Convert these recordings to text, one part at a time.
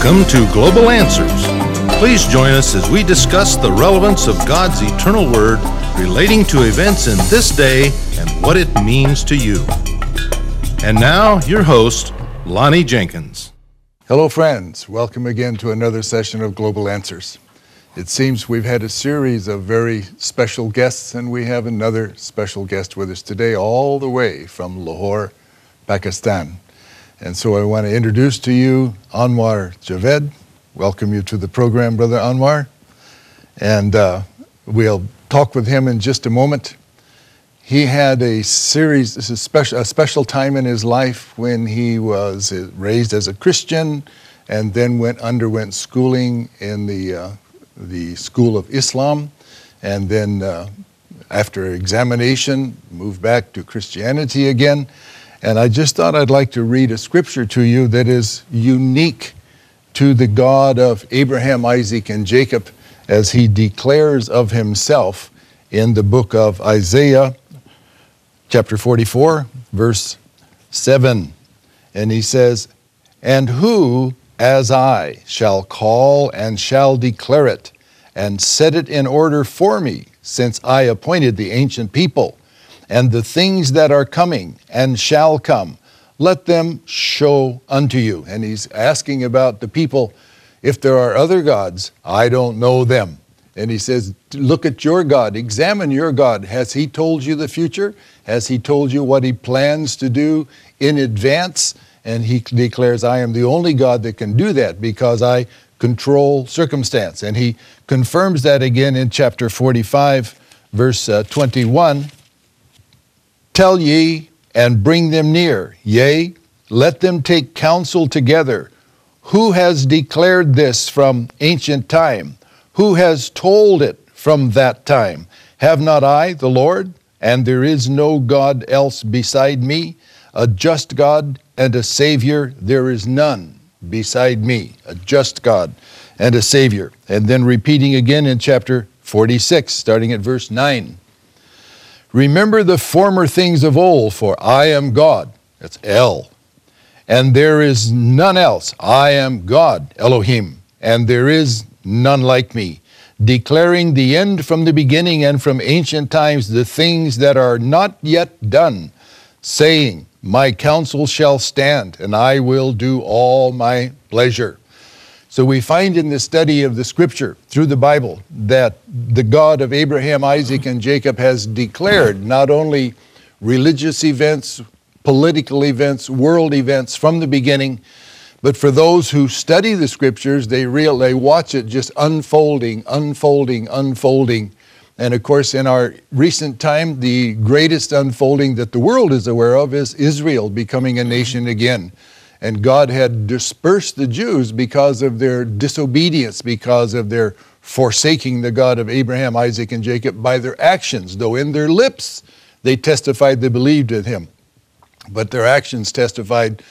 Welcome to Global Answers. Please join us as we discuss the relevance of God's eternal Word relating to events in this day and what it means to you. And now, your host, Lonnie Jenkins. Hello, friends. Welcome again to another session of Global Answers. It seems we've had a series of very special guests, and we have another special guest with us today, all the way from Lahore, Pakistan. And so I want to introduce to you Anwar Javed. Welcome you to the program, Brother Anwar. And uh, we'll talk with him in just a moment. He had a series, a special, a special time in his life when he was raised as a Christian and then went underwent schooling in the, uh, the School of Islam. And then, uh, after examination, moved back to Christianity again. And I just thought I'd like to read a scripture to you that is unique to the God of Abraham, Isaac, and Jacob as he declares of himself in the book of Isaiah, chapter 44, verse 7. And he says, And who, as I, shall call and shall declare it, and set it in order for me, since I appointed the ancient people and the things that are coming and shall come, let them show unto you. And he's asking about the people, if there are other gods, I don't know them. And he says, Look at your God, examine your God. Has he told you the future? Has he told you what he plans to do in advance? And he declares, I am the only God that can do that because I control circumstance. And he confirms that again in chapter 45, verse uh, 21 Tell ye and bring them near, yea, let them take counsel together. Who has declared this from ancient time? Who has told it from that time? Have not I, the Lord, and there is no God else beside me, a just God and a Savior, there is none beside me, a just God and a Savior. And then repeating again in chapter 46, starting at verse 9. Remember the former things of old, for I am God. That's El. And there is none else. I am God, Elohim, and there is none like me, declaring the end from the beginning and from ancient times the things that are not yet done, saying, My counsel shall stand, and I will do all my pleasure. So we find in the study of the scripture through the Bible that the God of Abraham, Isaac, and Jacob has declared not only religious events, political events, world events from the beginning, but for those who study the scriptures, they real they watch it just unfolding, unfolding, unfolding. And of course, in our recent time, the greatest unfolding that the world is aware of is Israel becoming a nation again. And God had dispersed the Jews because of their disobedience, because of their forsaking the God of Abraham, Isaac, and Jacob by their actions, though in their lips they testified they believed in him. But their actions testified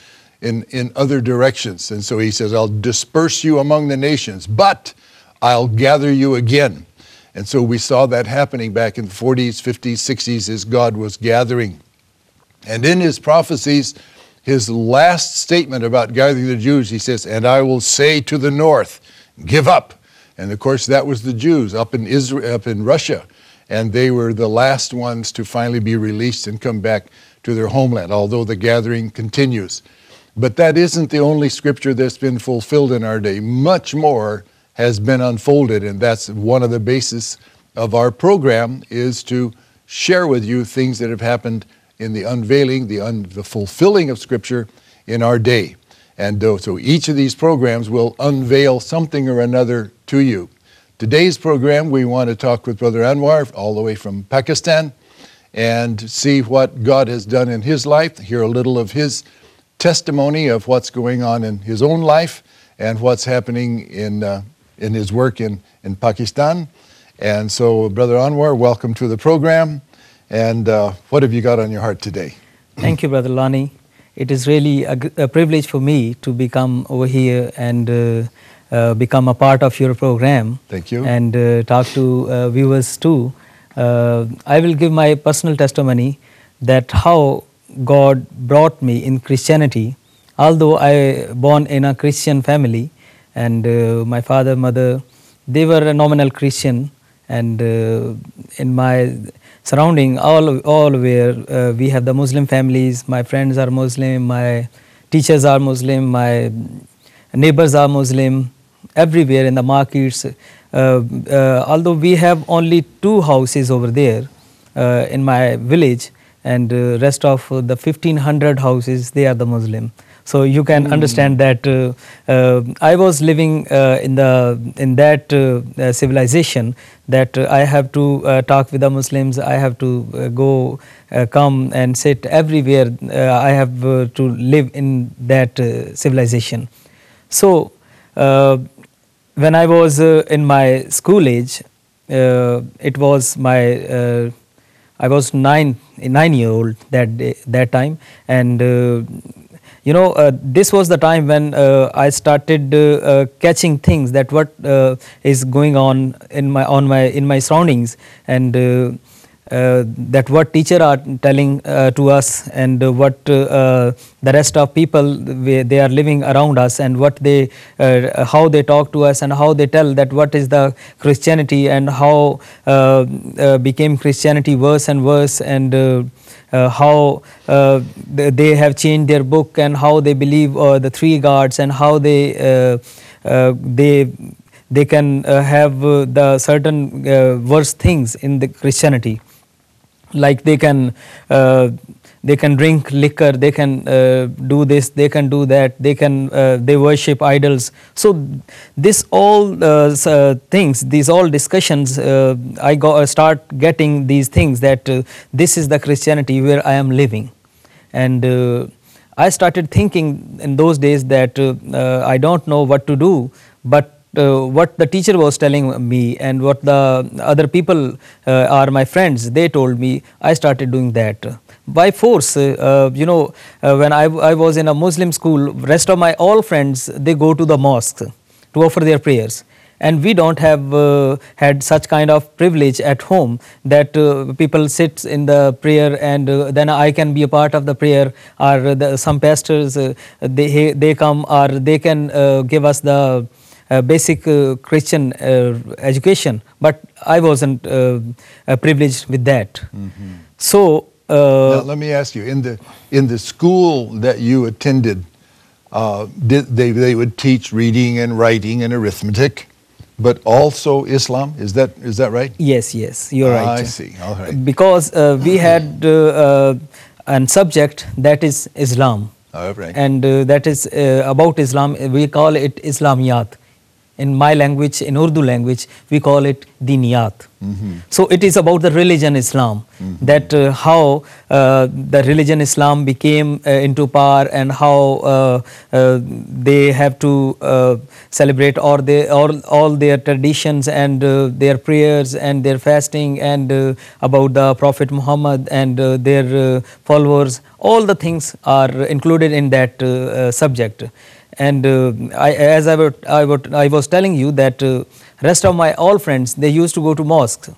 in, in other directions. And so he says, I'll disperse you among the nations, but I'll gather you again. And so we saw that happening back in the 40s, 50s, 60s as God was gathering. And in his prophecies, his last statement about gathering the Jews, he says, And I will say to the north, Give up. And of course, that was the Jews up in Israel, up in Russia. And they were the last ones to finally be released and come back to their homeland, although the gathering continues. But that isn't the only scripture that's been fulfilled in our day. Much more has been unfolded, and that's one of the basis of our program is to share with you things that have happened in the unveiling, the, un, the fulfilling of Scripture in our day. And so each of these programs will unveil something or another to you. Today's program, we want to talk with Brother Anwar, all the way from Pakistan, and see what God has done in his life, hear a little of his testimony of what's going on in his own life and what's happening in, uh, in his work in, in Pakistan. And so, Brother Anwar, welcome to the program. And uh, what have you got on your heart today? Thank you, Brother Lonnie. It is really a, a privilege for me to become over here and uh, uh, become a part of your program. Thank you. And uh, talk to uh, viewers too. Uh, I will give my personal testimony that how God brought me in Christianity. Although I born in a Christian family, and uh, my father, mother, they were a nominal Christian, and uh, in my surrounding, all all where uh, we have the Muslim families. My friends are Muslim, my teachers are Muslim, my neighbors are Muslim. Everywhere in the markets, uh, uh, although we have only two houses over there uh, in my village, and rest of the 1500 houses they are the Muslim. So you can understand that uh, uh, I was living uh, in the in that civilization that I have to uh, talk with the Muslims. I have to uh, go, uh, come and sit everywhere. Uh, I have uh, to live in that uh, civilization. So uh, when I was uh, in my school age, uh, it was my uh, I was nine nine year old that day, that time, and you know uh, this was the time when uh, I started uh, uh, catching things that what uh, is going on in my on my in my surroundings and. Uh, that what teacher are telling to us and what the rest of people they are living around us and what they how they talk to us and how they tell that what is the christianity and how became christianity worse and worse and how uh, they have changed their book and how they believe uh, the three gods and how they uh, uh, they they can uh, have uh, the certain uh, worse things in the christianity. Like they can uh, they can drink liquor they can uh, do this they can do that they can uh, they worship idols. So this all uh, uh, things these all discussions uh, i go, uh, start getting these things that this is the christianity where i am living. And i started thinking in those days that i don't know what to do but uh, what the teacher was telling me and what the other people uh, are my friends they told me i started doing that. By force uh, you know uh, when I, I was in a muslim school rest of my all friends they go to the mosque to offer their prayers. And we don't have uh, had such kind of privilege at home that uh, people sit in the prayer and uh, then i can be a part of the prayer. Or the, some pastors they they come or they can give us the basic uh, Christian uh, education, but I wasn't uh, privileged with that. So, Now, let me ask you in the in the school that you attended, uh, did they they would teach reading and writing and arithmetic, but also Islam? Is that is that right? yes, yes, you're Ah, right. I see. All right. Because uh, we had uh, uh, an subject that is Islam, All right. and uh, that is uh, about Islam. We call it Islamiyat. In my language, in Urdu language, we call it Diniyat. So it is about the religion Islam, that uh, how uh, the religion Islam became uh, into power and how uh, uh, they have to uh, celebrate all their all, all their traditions and uh, their prayers and their fasting and uh, about the Prophet Muhammad and uh, their uh, followers. All the things are included in that subject. And uh, I, as I, were, I, were, I was telling you that uh, rest of my all friends they used to go to mosques.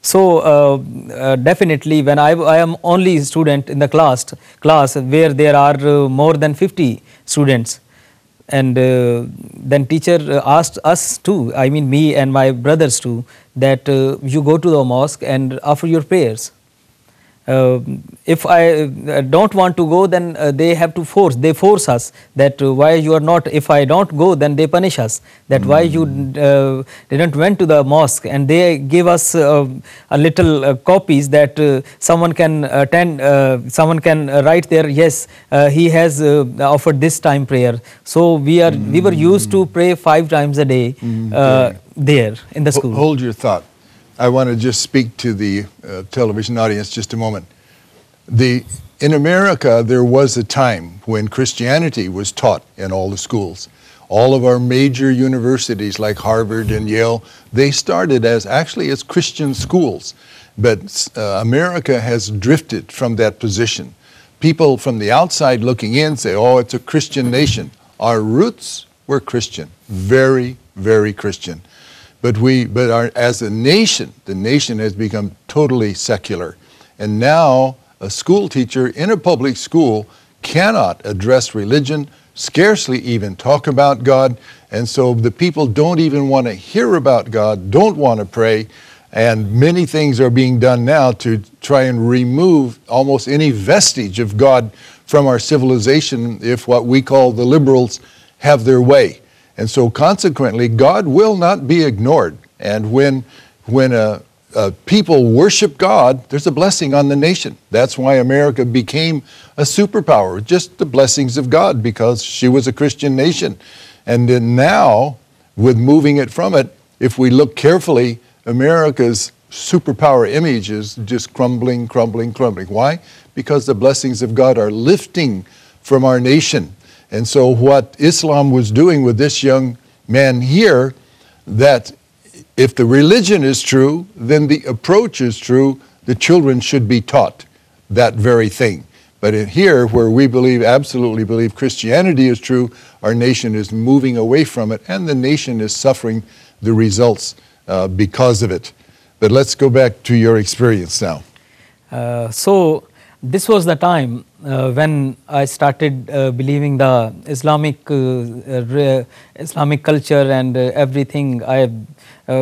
So uh, uh, definitely, when I, I am only student in the class class where there are uh, more than 50 students, and uh, then teacher asked us too, I mean me and my brothers too, that you go to the mosque and offer your prayers. Uh, if I uh, don't want to go, then uh, they have to force. They force us that why you are not. If I don't go, then they punish us. That why you uh, didn't went to the mosque, and they give us uh, a little uh, copies that uh, someone can attend. Uh, someone can write there. Yes, uh, he has uh, offered this time prayer. So we are we were used to pray five times a day uh, there in the school. Hold your thought. I want to just speak to the uh, television audience just a moment. The in America there was a time when Christianity was taught in all the schools. All of our major universities like Harvard and Yale, they started as actually as Christian schools. But uh, America has drifted from that position. People from the outside looking in say, "Oh, it's a Christian nation." Our roots were Christian, very very Christian. But we, but our, as a nation, the nation has become totally secular. And now a school teacher in a public school cannot address religion, scarcely even talk about God, And so the people don't even want to hear about God, don't want to pray, and many things are being done now to try and remove almost any vestige of God from our civilization if what we call the liberals have their way. And so consequently, God will not be ignored. And when, when a, a people worship God, there's a blessing on the nation. That's why America became a superpower, just the blessings of God, because she was a Christian nation. And then now, with moving it from it, if we look carefully, America's superpower image is just crumbling, crumbling, crumbling. Why? Because the blessings of God are lifting from our nation. And so, what Islam was doing with this young man here, that if the religion is true, then the approach is true. The children should be taught that very thing. But here, where we believe, absolutely believe Christianity is true, our nation is moving away from it, and the nation is suffering the results uh, because of it. But let's go back to your experience now. Uh, so this was the time uh, when I started uh, believing the Islamic uh, uh, Islamic culture and uh, everything. I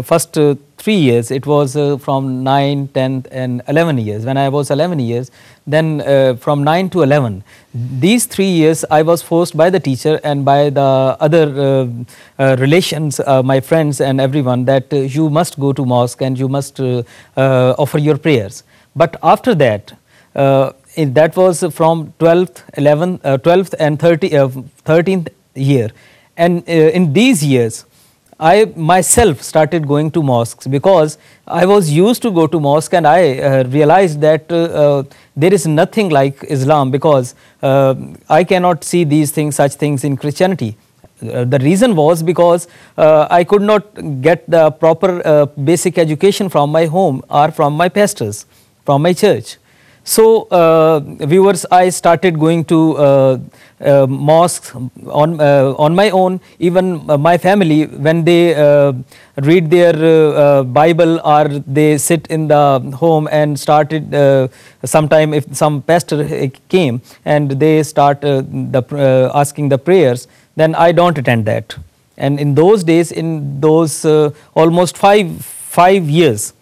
first three years it was from 9, 10, and 11 years. When I was 11 years, then from 9 to 11, these three years I was forced by the teacher and by the other relations, my friends and everyone, that you must go to mosque and you must offer your prayers. But after that, uh, that was from 12th, 11th, uh, 12th and 30, uh, 13th year. And uh, in these years, I myself started going to mosques because I was used to go to mosque and I uh, realized that uh, uh, there is nothing like Islam because uh, I cannot see these things, such things in Christianity. the reason was because I could not get the proper basic education from my home or from my pastors, from my church. So, uh, viewers, I started going to uh, uh, mosques on uh, on my own. Even uh, my family, when they uh, read their Bible or they sit in the home and started. sometime, if some pastor came and they start the asking the prayers, then I don't attend that. And in those days, in those almost five five years,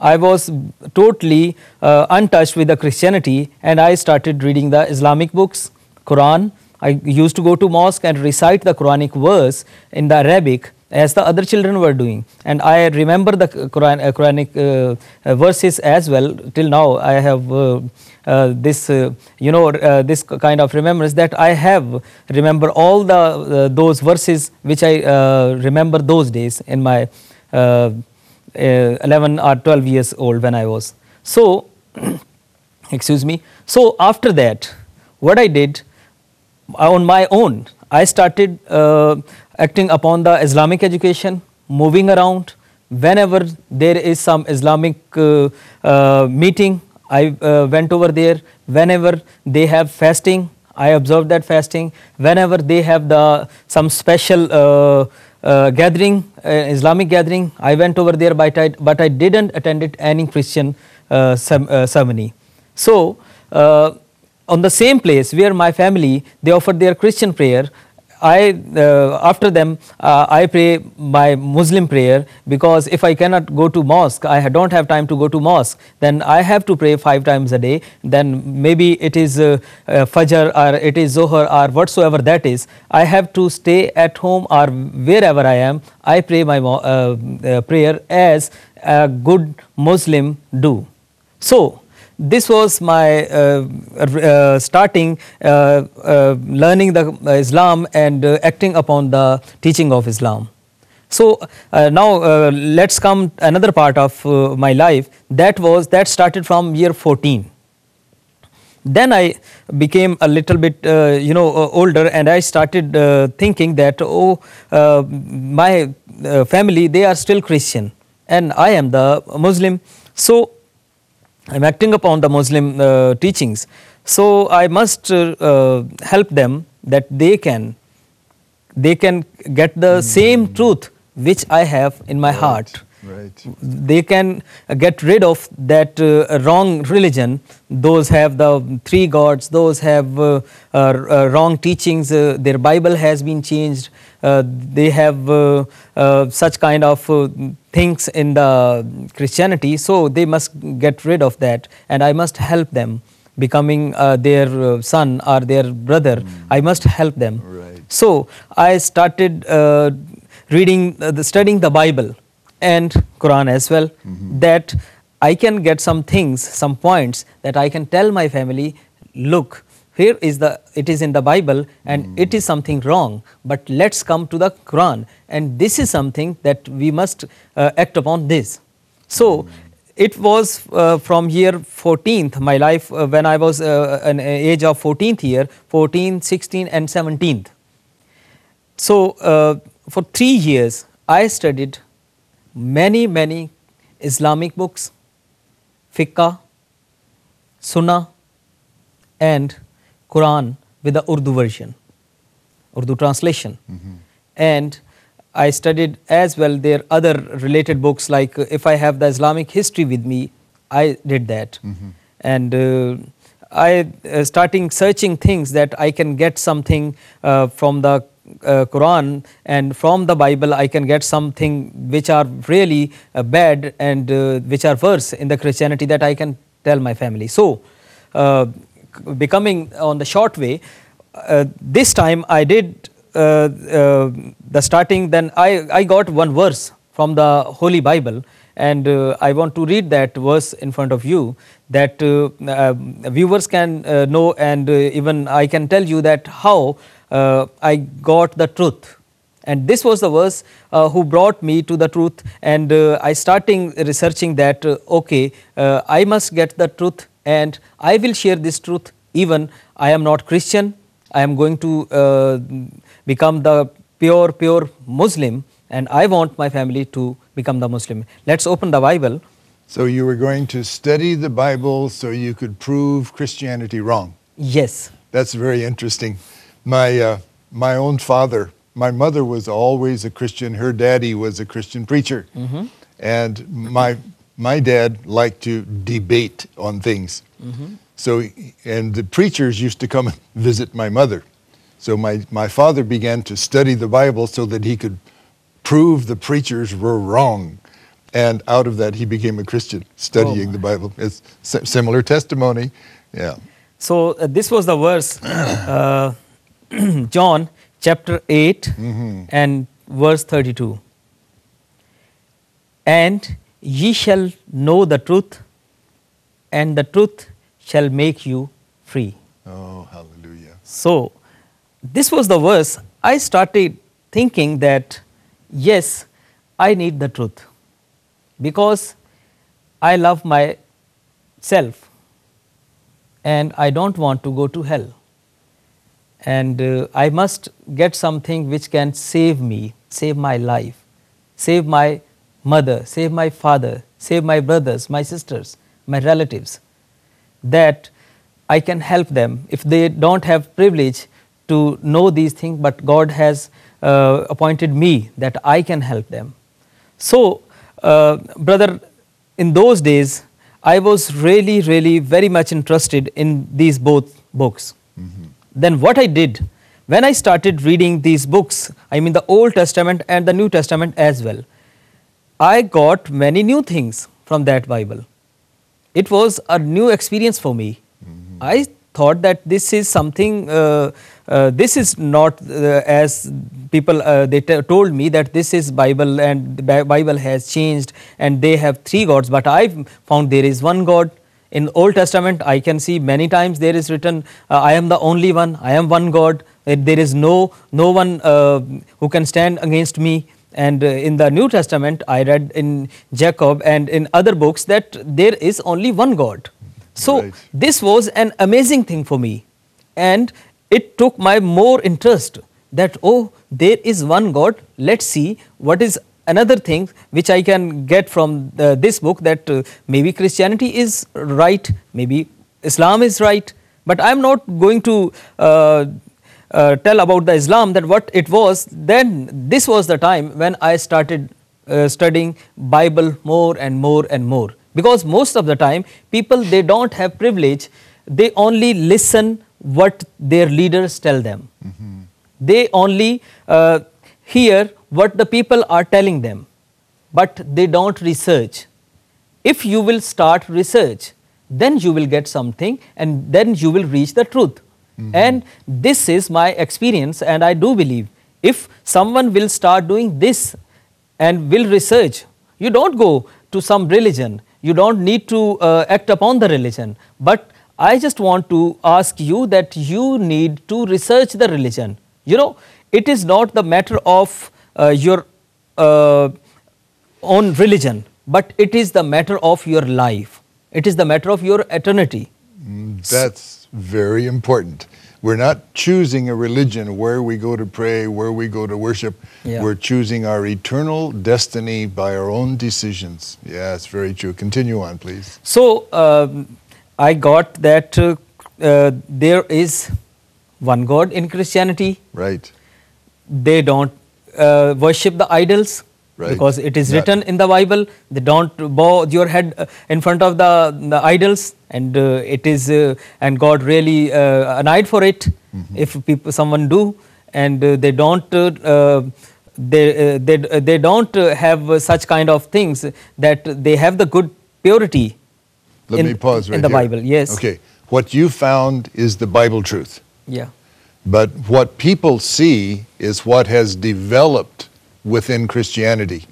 I was totally uh, untouched with the Christianity and I started reading the Islamic books, Quran. I used to go to mosque and recite the Quranic verse in the Arabic as the other children were doing. And I remember the Quran, uh, Quranic uh, uh verses as well. Till now, I have uh, uh, this, you know, this kind of remembrance that I have remember all the those verses which I remember those days in my uh, 11 or 12 years old when I was. So, excuse me. So, after that, what I did on my own, I started uh, acting upon the Islamic education, moving around. Whenever there is some Islamic uh, uh, meeting, I uh, went over there. Whenever they have fasting, I observed that fasting. Whenever they have the some special uh, gathering, uh, Islamic gathering. I went over there, but I, but I didn't attend it any Christian uh, uh ceremony. So, uh, on the same place where my family they offered their Christian prayer, I uh, after them uh, I pray my Muslim prayer because if I cannot go to mosque, I don't have time to go to mosque. Then I have to pray five times a day. Then maybe it is uh, uh Fajr or it is Zohar or whatsoever that is. I have to stay at home or wherever I am. I pray my uh, uh, prayer as a good Muslim do. So this was my uh, uh, starting uh, uh learning the uh, Islam and uh, acting upon the teaching of Islam. So now let's come another part of my life that was that started from year 14. Then I became a little bit you know older and I started thinking that oh my family they are still Christian and I am the Muslim. So I'm acting upon the Muslim uh, teachings. So I must uh, uh, help them that they can they can get the mm. same truth which I have in my right. heart. Right. They can get rid of that uh, wrong religion. Those have the three gods. Those have uh, uh, wrong teachings. their Bible has been changed. uh, they have uh, uh, such kind of uh, things in the Christianity, so they must get rid of that, and I must help them becoming uh, their uh, son or their brother. I must help them. Right. So I started uh, reading, uh, the, studying the Bible and Quran as well. That I can get some things, some points that I can tell my family. Look, here is the it is in the Bible and it is something wrong. But let's come to the Quran and this is something that we must uh, act upon this. So it was uh, from year 14th my life uh, when i was uh, an age of 14th year 14 16 and 17th so uh, for 3 years i studied many many islamic books fiqh sunnah and quran with the urdu version urdu translation and I studied as well their other related books like uh, if I have the Islamic history with me, I did that. And uh, I uh, starting searching things that I can get something uh, from the uh, Quran and from the Bible I can get something which are really uh, bad and uh, which are worse in the Christianity that I can tell my family. So uh, becoming on the short way, uh, this time I did uh, uh, the starting, then I, I got one verse from the Holy Bible, and uh, I want to read that verse in front of you that uh, viewers can know, and even I can tell you that how I got the truth. And this was the verse uh, who brought me to the truth, and uh, I starting researching that. Uh, okay, I must get the truth, and I will share this truth. Even I am not Christian, I am going to uh, become the pure, pure Muslim, and I want my family to become the Muslim. Let's open the Bible. So you were going to study the Bible so you could prove Christianity wrong. Yes. That's very interesting. My, uh, my own father, my mother was always a Christian. Her daddy was a Christian preacher. And my, my dad liked to debate on things. So, and the preachers used to come and visit my mother. So my, my father began to study the Bible so that he could prove the preachers were wrong. And out of that, he became a Christian, studying the Bible. It's similar testimony. Yeah. So uh, this was the verse, uh, John chapter 8 and verse 32. And ye shall know the truth, and the truth shall make you free. Oh, hallelujah. So, this was the verse. I started thinking that yes, I need the truth because I love myself and I don't want to go to hell. And uh, I must get something which can save me, save my life, save my mother, save my father, save my brothers, my sisters, my relatives that I can help them if they don't have privilege to know these things, but God has uh, appointed me that I can help them. So, uh, brother, in those days, I was really, really very much interested in these both books. Then, what I did when I started reading these books, I mean the Old Testament and the New Testament as well, I got many new things from that Bible it was a new experience for me. I thought that this is something, uh, uh, this is not uh, as people uh, they t- told me that this is Bible and the Bible has changed and they have three gods. But I found there is one God. In Old Testament, I can see many times there is written, uh, "I am the only one. I am one God. There is no no one uh, who can stand against me." And uh, in the New Testament, I read in Jacob and in other books that there is only one God. So Right. this was an amazing thing for me. And it took my more interest that, oh, there is one God. Let's see what is another thing which I can get from uh, this book that uh, maybe Christianity is right, maybe Islam is right. But I'm not going to uh, uh, tell about the Islam that what it was, then this was the time when I started uh, studying Bible more and more and more. Because most of the time, people they don't have privilege; they only listen what their leaders tell them. They only uh, hear what the people are telling them, but they don't research. If you will start research, then you will get something and then you will reach the truth. And this is my experience, and I do believe if someone will start doing this and will research, you don't go to some religion, you don't need to uh, act upon the religion, but I just want to ask you that you need to research the religion. You know, it is not the matter of uh, your uh, own religion, but it is the matter of your life. It is the matter of your eternity. That's very important. We're not choosing a religion where we go to pray, where we go to worship. Yeah. We're choosing our eternal destiny by our own decisions. Yeah, it's very true. Continue on, please. So um, I got that uh, uh, there is one God in Christianity. Right. They don't uh, worship the idols Right. because it is Not- written in the Bible. They don't bow your head uh, in front of the, the idols, and uh, it is uh, and God really uh, annoyed for it Mm-hmm. if people someone do, and uh, they don't. Uh, uh, they, uh, they, they don't uh, have uh, such kind of things that they have the good purity Let in- me pause right in the here. Bible, yes. Okay. What you found is the Bible truth. Yeah. But what people see is what has developed within Christianity.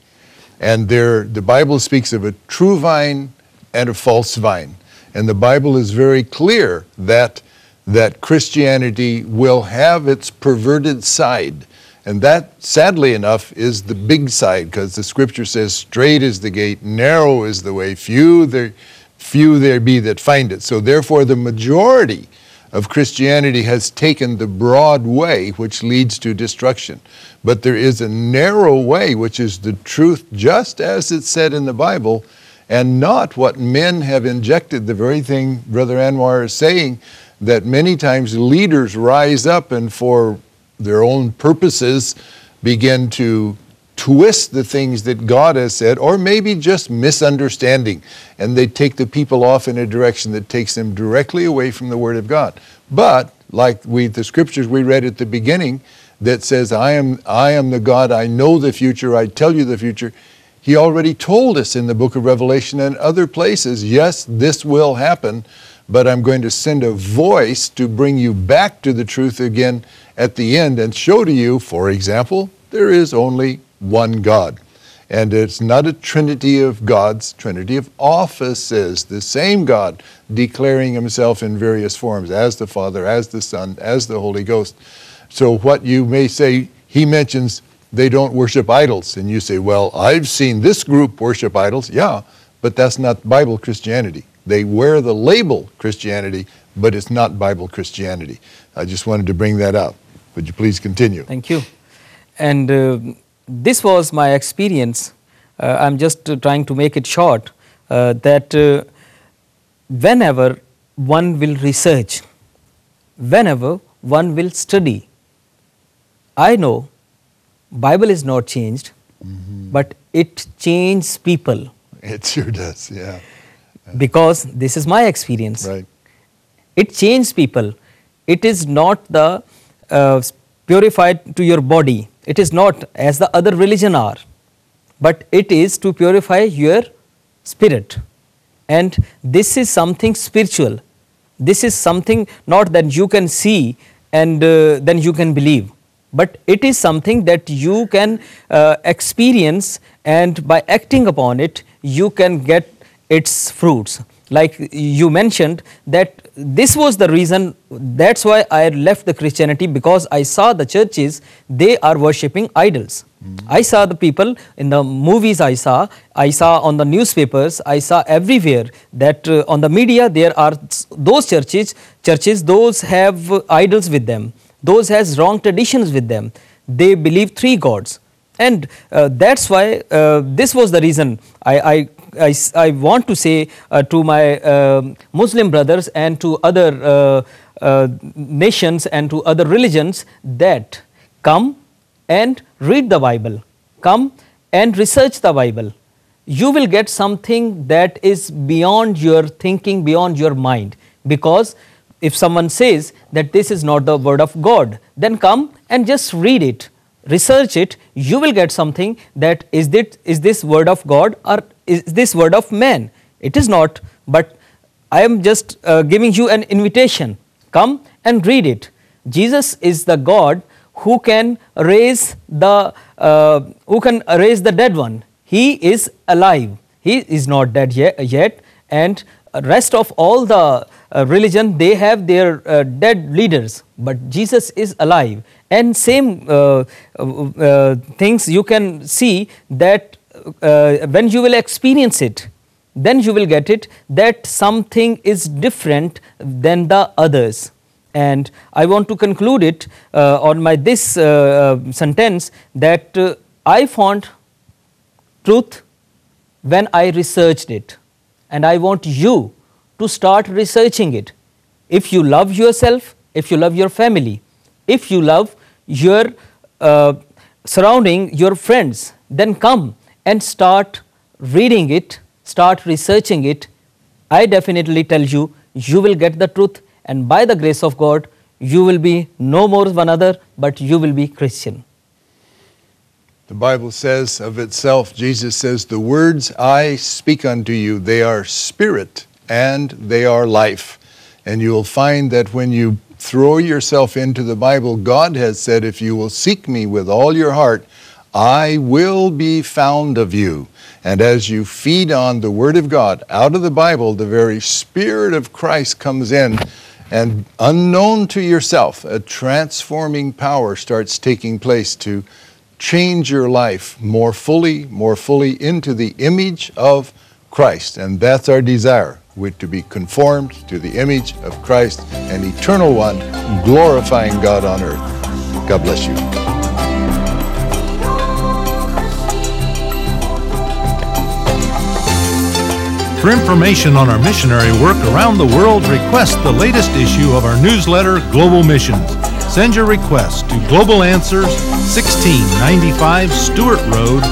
And there, the Bible speaks of a true vine and a false vine. And the Bible is very clear that, that Christianity will have its perverted side. And that, sadly enough, is the big side because the scripture says, straight is the gate, narrow is the way, few there, few there be that find it. So therefore, the majority of Christianity has taken the broad way which leads to destruction. But there is a narrow way which is the truth, just as it's said in the Bible, and not what men have injected. The very thing Brother Anwar is saying that many times leaders rise up and for their own purposes begin to twist the things that God has said, or maybe just misunderstanding, and they take the people off in a direction that takes them directly away from the Word of God. But like we, the scriptures we read at the beginning, that says, "I am, I am the God. I know the future. I tell you the future." He already told us in the book of Revelation and other places, yes, this will happen, but I'm going to send a voice to bring you back to the truth again at the end and show to you, for example, there is only one God. And it's not a trinity of gods, trinity of offices, the same God declaring himself in various forms as the Father, as the Son, as the Holy Ghost. So, what you may say, he mentions they don't worship idols. And you say, well, I've seen this group worship idols. Yeah, but that's not Bible Christianity. They wear the label Christianity, but it's not Bible Christianity. I just wanted to bring that up. Would you please continue? Thank you. And uh, this was my experience. Uh, I'm just uh, trying to make it short. Uh, that uh, whenever one will research, whenever one will study, I know Bible is not changed, but it changes people It sure does, yeah. because this is my experience. Right. it changes people it is not the uh, purified to your body it is not as the other religion are but it is to purify your spirit. And this is something spiritual. This is something not that you can see and uh, then you can believe. But it is something that you can uh, experience and by acting upon it you can get its fruits like you mentioned that this was the reason that's why i left the christianity because i saw the churches they are worshipping idols. I saw the people in the movies i saw i saw on the newspapers i saw everywhere that uh, on the media there are those churches churches those have uh, idols with them. Those has wrong traditions with them. They believe three gods. And uh, that's why uh, this was the reason I, I, I, I want to say uh, to my um Muslim brothers and to other uh, uh, nations and to other religions that come and read the Bible, come and research the Bible. You will get something that is beyond your thinking, beyond your mind. Because if someone says that this is not the word of God, then come and just read it research it, you will get something that is this, is this word of God or is this word of man? It is not, but I am just uh, giving you an invitation. Come and read it. Jesus is the God who can raise the uh, who can raise the dead one. He is alive. He is not dead yet, yet and rest of all the uh, religion they have their uh, dead leaders but jesus is alive and same uh, uh things you can see that uh, when you will experience it then you will get it that something is different than the others and i want to conclude it uh, on my this sentence that i found truth when i researched it and I want you to start researching it. If you love yourself, if you love your family, if you love your uh, surrounding, your friends, then come and start reading it, start researching it. I definitely tell you, you will get the truth, and by the grace of God, you will be no more one other, but you will be Christian. The Bible says of itself, Jesus says, The words I speak unto you, they are spirit and they are life. And you will find that when you throw yourself into the Bible, God has said, If you will seek me with all your heart, I will be found of you. And as you feed on the Word of God out of the Bible, the very Spirit of Christ comes in, and unknown to yourself, a transforming power starts taking place to change your life more fully, more fully into the image of Christ. And that's our desire, we're to be conformed to the image of Christ, an eternal one, glorifying God on earth. God bless you. For information on our missionary work around the world, request the latest issue of our newsletter, Global Missions. Send your request to Global Answers, 1695 Stewart Road,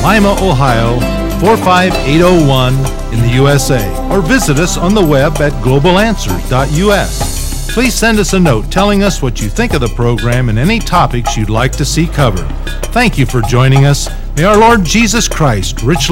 Lima, Ohio 45801 in the USA, or visit us on the web at globalanswers.us. Please send us a note telling us what you think of the program and any topics you'd like to see covered. Thank you for joining us. May our Lord Jesus Christ richly